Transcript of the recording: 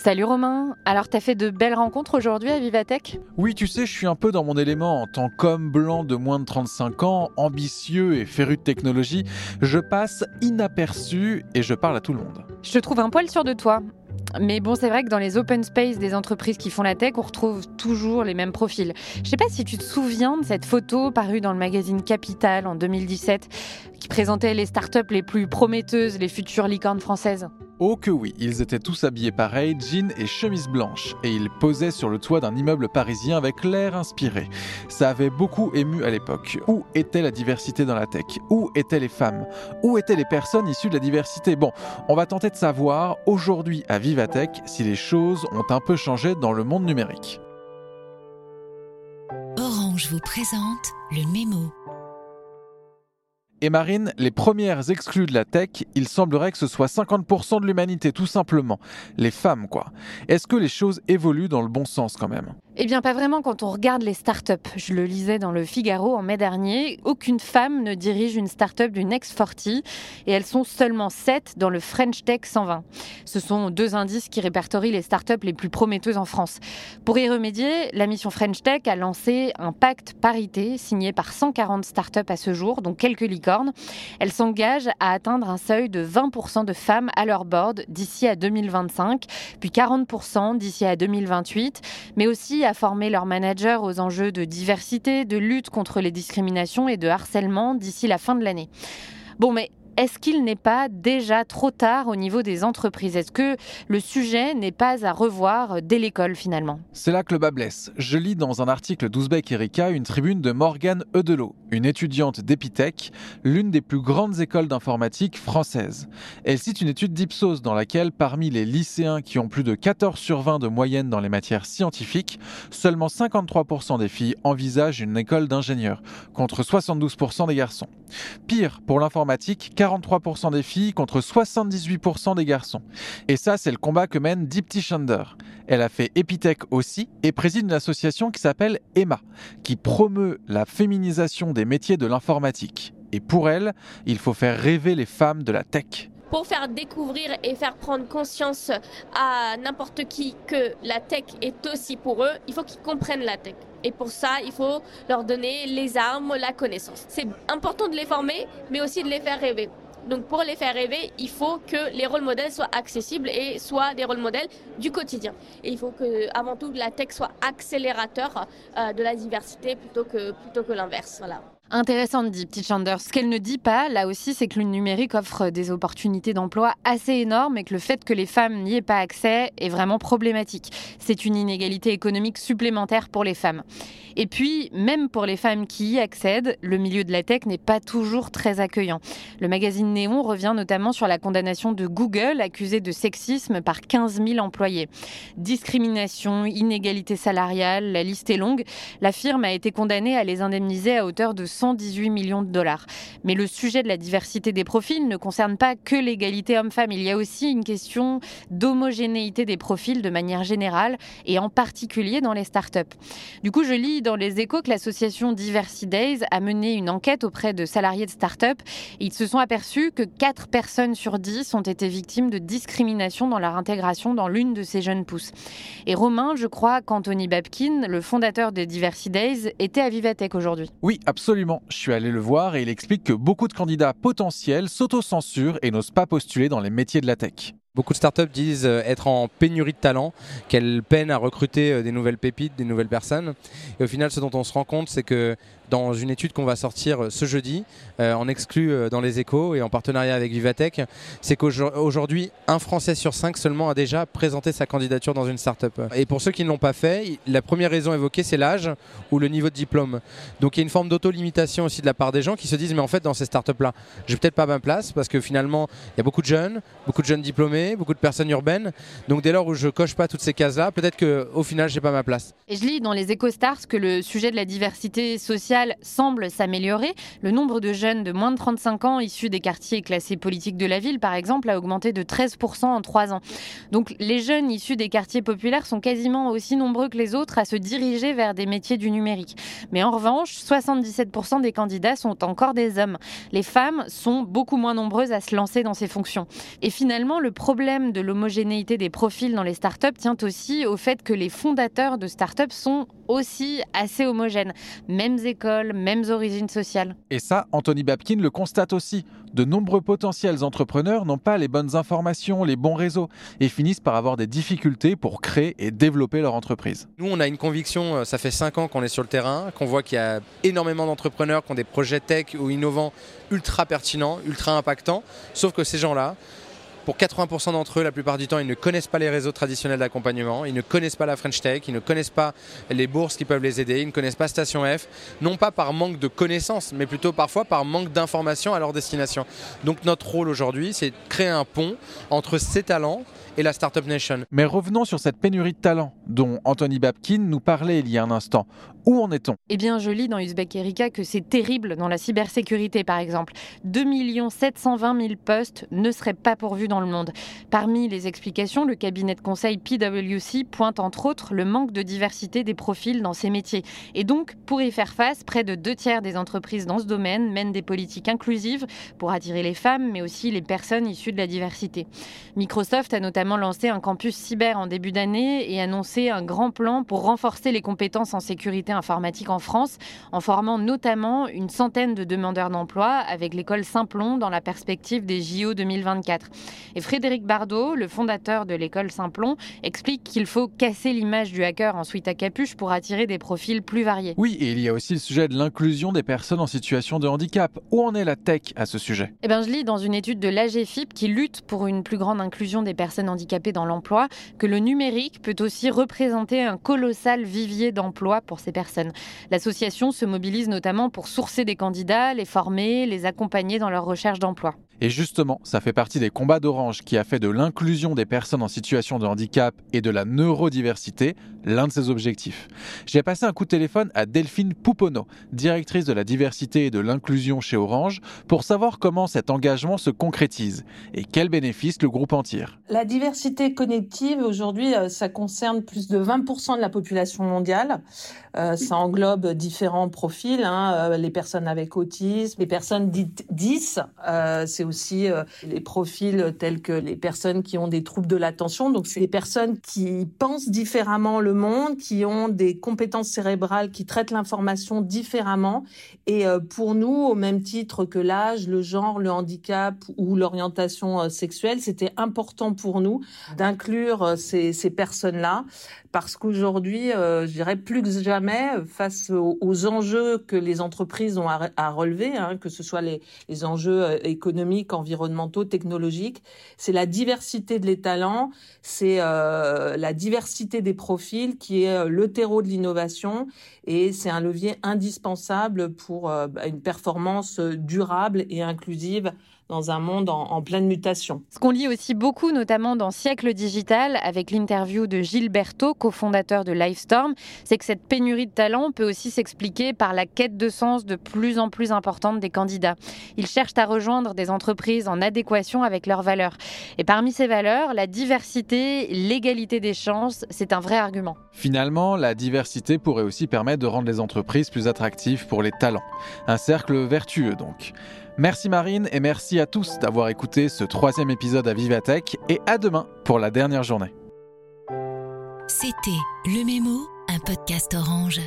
Salut Romain, alors t'as fait de belles rencontres aujourd'hui à Vivatech? Oui, tu sais, je suis un peu dans mon élément en tant qu'homme blanc de moins de 35 ans, ambitieux et féru de technologie. Je passe inaperçu et je parle à tout le monde. Je te trouve un poil sûr de toi. Mais bon, c'est vrai que dans les open space des entreprises qui font la tech, on retrouve toujours les mêmes profils. Je sais pas si tu te souviens de cette photo parue dans le magazine Capital en 2017 qui présentait les startups les plus prometteuses, les futures licornes françaises. Oh que oui, ils étaient tous habillés pareil, jeans et chemise blanche, et ils posaient sur le toit d'un immeuble parisien avec l'air inspiré. Ça avait beaucoup ému à l'époque. Où était la diversité dans la tech? Où étaient les femmes? Où étaient les personnes issues de la diversité? Bon, on va tenter de savoir aujourd'hui à Vivatech si les choses ont un peu changé dans le monde numérique. Orange vous présente le mémo. Et Marine, les premières exclues de la tech, il semblerait que ce soit 50% de l'humanité, tout simplement. Les femmes, quoi. Est-ce que les choses évoluent dans le bon sens quand même? Eh bien, pas vraiment quand on regarde les startups. Je le lisais dans le Figaro en mai dernier. Aucune femme ne dirige une startup du Next 40 et elles sont seulement 7 dans le French Tech 120. Ce sont deux indices qui répertorient les startups les plus prometteuses en France. Pour y remédier, la mission French Tech a lancé un pacte parité signé par 140 startups à ce jour, dont quelques licornes elle s'engage à atteindre un seuil de 20% de femmes à leur board d'ici à 2025, puis 40% d'ici à 2028, mais aussi à former leurs managers aux enjeux de diversité, de lutte contre les discriminations et de harcèlement d'ici la fin de l'année. Bon, mais est-ce qu'il n'est pas déjà trop tard au niveau des entreprises? Est-ce que le sujet n'est pas à revoir dès l'école finalement? C'est là que le bas blesse. Je lis dans un article d'Ouzbek Erika une tribune de Morgane Eudelot, une étudiante d'Epitech, l'une des plus grandes écoles d'informatique françaises. Elle cite une étude d'Ipsos dans laquelle, parmi les lycéens qui ont plus de 14 sur 20 de moyenne dans les matières scientifiques, seulement 53% des filles envisagent une école d'ingénieur, contre 72% des garçons. Pire, pour l'informatique, 43% des filles contre 78% des garçons. Et ça, c'est le combat que mène Dipti Shander. Elle a fait Epitech aussi et préside une association qui s'appelle EMMA, qui promeut la féminisation des métiers de l'informatique. Et pour elle, il faut faire rêver les femmes de la tech pour faire découvrir et faire prendre conscience à n'importe qui que la tech est aussi pour eux, il faut qu'ils comprennent la tech. Et pour ça, il faut leur donner les armes, la connaissance. C'est important de les former, mais aussi de les faire rêver. Donc pour les faire rêver, il faut que les rôles modèles soient accessibles et soient des rôles modèles du quotidien. Et il faut que, avant tout, la tech soit accélérateur euh, de la diversité plutôt que, plutôt que l'inverse. Voilà. Intéressante, dit Petit Chandler. Ce qu'elle ne dit pas, là aussi, c'est que le numérique offre des opportunités d'emploi assez énormes et que le fait que les femmes n'y aient pas accès est vraiment problématique. C'est une inégalité économique supplémentaire pour les femmes. Et puis, même pour les femmes qui y accèdent, le milieu de la tech n'est pas toujours très accueillant. Le magazine Néon revient notamment sur la condamnation de Google, accusé de sexisme par 15 000 employés. Discrimination, inégalité salariale, la liste est longue. La firme a été condamnée à les indemniser à hauteur de 118 millions de dollars. Mais le sujet de la diversité des profils ne concerne pas que l'égalité homme-femme. Il y a aussi une question d'homogénéité des profils de manière générale et en particulier dans les startups. Du coup, je lis dans les échos que l'association Diversity Days a mené une enquête auprès de salariés de startups. Ils se sont aperçus que 4 personnes sur 10 ont été victimes de discrimination dans leur intégration dans l'une de ces jeunes pousses. Et Romain, je crois qu'Anthony Babkin, le fondateur de Diversity Days, était à Vivatech aujourd'hui. Oui, absolument. Je suis allé le voir et il explique que beaucoup de candidats potentiels s'autocensurent et n'osent pas postuler dans les métiers de la tech. Beaucoup de startups disent euh, être en pénurie de talent, qu'elles peinent à recruter euh, des nouvelles pépites, des nouvelles personnes. Et au final, ce dont on se rend compte, c'est que dans une étude qu'on va sortir euh, ce jeudi, en exclu dans les échos et en partenariat avec Vivatech, c'est qu'aujourd'hui, un Français sur cinq seulement a déjà présenté sa candidature dans une startup. Et pour ceux qui ne l'ont pas fait, la première raison évoquée, c'est l'âge ou le niveau de diplôme. Donc il y a une forme d'auto-limitation aussi de la part des gens qui se disent, mais en fait, dans ces startups-là, je n'ai peut-être pas ma place parce que finalement, il y a beaucoup de jeunes, beaucoup de jeunes diplômés beaucoup de personnes urbaines. Donc dès lors où je coche pas toutes ces cases-là, peut-être qu'au final, j'ai pas ma place. Et je lis dans les EcoStars que le sujet de la diversité sociale semble s'améliorer. Le nombre de jeunes de moins de 35 ans issus des quartiers classés politiques de la ville, par exemple, a augmenté de 13% en trois ans. Donc les jeunes issus des quartiers populaires sont quasiment aussi nombreux que les autres à se diriger vers des métiers du numérique. Mais en revanche, 77% des candidats sont encore des hommes. Les femmes sont beaucoup moins nombreuses à se lancer dans ces fonctions. Et finalement, le problème de l'homogénéité des profils dans les startups tient aussi au fait que les fondateurs de startups sont aussi assez homogènes. Mêmes écoles, mêmes origines sociales. Et ça, Anthony Babkin le constate aussi. De nombreux potentiels entrepreneurs n'ont pas les bonnes informations, les bons réseaux, et finissent par avoir des difficultés pour créer et développer leur entreprise. Nous, on a une conviction, euh, ça fait 5 ans qu'on est sur le terrain, qu'on voit qu'il y a énormément d'entrepreneurs qui ont des projets tech ou innovants ultra pertinents, ultra impactants, sauf que ces gens-là, pour 80% d'entre eux, la plupart du temps, ils ne connaissent pas les réseaux traditionnels d'accompagnement, ils ne connaissent pas la French Tech, ils ne connaissent pas les bourses qui peuvent les aider, ils ne connaissent pas Station F, non pas par manque de connaissances, mais plutôt parfois par manque d'informations à leur destination. Donc notre rôle aujourd'hui, c'est de créer un pont entre ces talents et la Startup Nation. Mais revenons sur cette pénurie de talent dont Anthony Babkin nous parlait il y a un instant. Où en est-on? Eh bien, je lis dans Uzbek Erika que c'est terrible dans la cybersécurité, par exemple. 2 720 000 postes ne seraient pas pourvus dans le monde. Parmi les explications, le cabinet de conseil PwC pointe entre autres le manque de diversité des profils dans ces métiers. Et donc, pour y faire face, près de deux tiers des entreprises dans ce domaine mènent des politiques inclusives pour attirer les femmes, mais aussi les personnes issues de la diversité. Microsoft a notamment lancé un campus cyber en début d'année et annoncé un grand plan pour renforcer les compétences en sécurité informatique en France, en formant notamment une centaine de demandeurs d'emploi avec l'école Simplon dans la perspective des JO 2024. Et Frédéric Bardot, le fondateur de l'école Simplon, explique qu'il faut casser l'image du hacker en suite à capuche pour attirer des profils plus variés. Oui, et il y a aussi le sujet de l'inclusion des personnes en situation de handicap. Où en est la tech à ce sujet? Eh bien, je lis dans une étude de l'AGFIP qui lutte pour une plus grande inclusion des personnes handicapées dans l'emploi que le numérique peut aussi représenter un colossal vivier d'emploi pour ces personnes. L'association se mobilise notamment pour sourcer des candidats, les former, les accompagner dans leur recherche d'emploi. Et justement, ça fait partie des combats d'Orange qui a fait de l'inclusion des personnes en situation de handicap et de la neurodiversité l'un de ses objectifs. J'ai passé un coup de téléphone à Delphine Pouponneau, directrice de la diversité et de l'inclusion chez Orange, pour savoir comment cet engagement se concrétise et quels bénéfices le groupe en tire. La diversité connective, aujourd'hui, euh, ça concerne plus de 20% de la population mondiale. Euh, ça englobe différents profils, hein, euh, les personnes avec autisme, les personnes dites 10, c'est aussi les profils tels que les personnes qui ont des troubles de l'attention. Donc, c'est des personnes qui pensent différemment le monde, qui ont des compétences cérébrales, qui traitent l'information différemment. Et euh, pour nous, au même titre que l'âge, le genre, le handicap ou l'orientation euh, sexuelle, c'était important pour nous d'inclure ces, ces personnes-là parce qu'aujourd'hui, euh, je dirais plus que jamais, face aux, enjeux que les entreprises ont à, relever, hein, que ce soit les, enjeux euh, économiques, environnementaux, technologiques, c'est la diversité de les talents, c'est euh, la diversité des profils qui est le terreau de l'innovation et c'est un levier indispensable pour bah, une performance durable et inclusive dans un monde en, pleine mutation. Ce qu'on lit aussi beaucoup, notamment dans Siècle Digital, avec l'interview de Gilles Berthaud, cofondateur de Livestorm, c'est que cette pénurie de talent peut aussi s'expliquer par la quête de sens de plus en plus importante des candidats. Ils cherchent à rejoindre des entreprises en adéquation avec leurs valeurs. Et parmi ces valeurs, la diversité, l'égalité des chances, c'est un vrai argument. Finalement, la diversité pourrait aussi permettre de rendre les entreprises plus attractives pour les talents. Un cercle vertueux donc. Merci Marine et merci à tous d'avoir écouté ce troisième épisode à Vivatech et à demain pour la dernière journée. C'était Le Mémo, un podcast orange.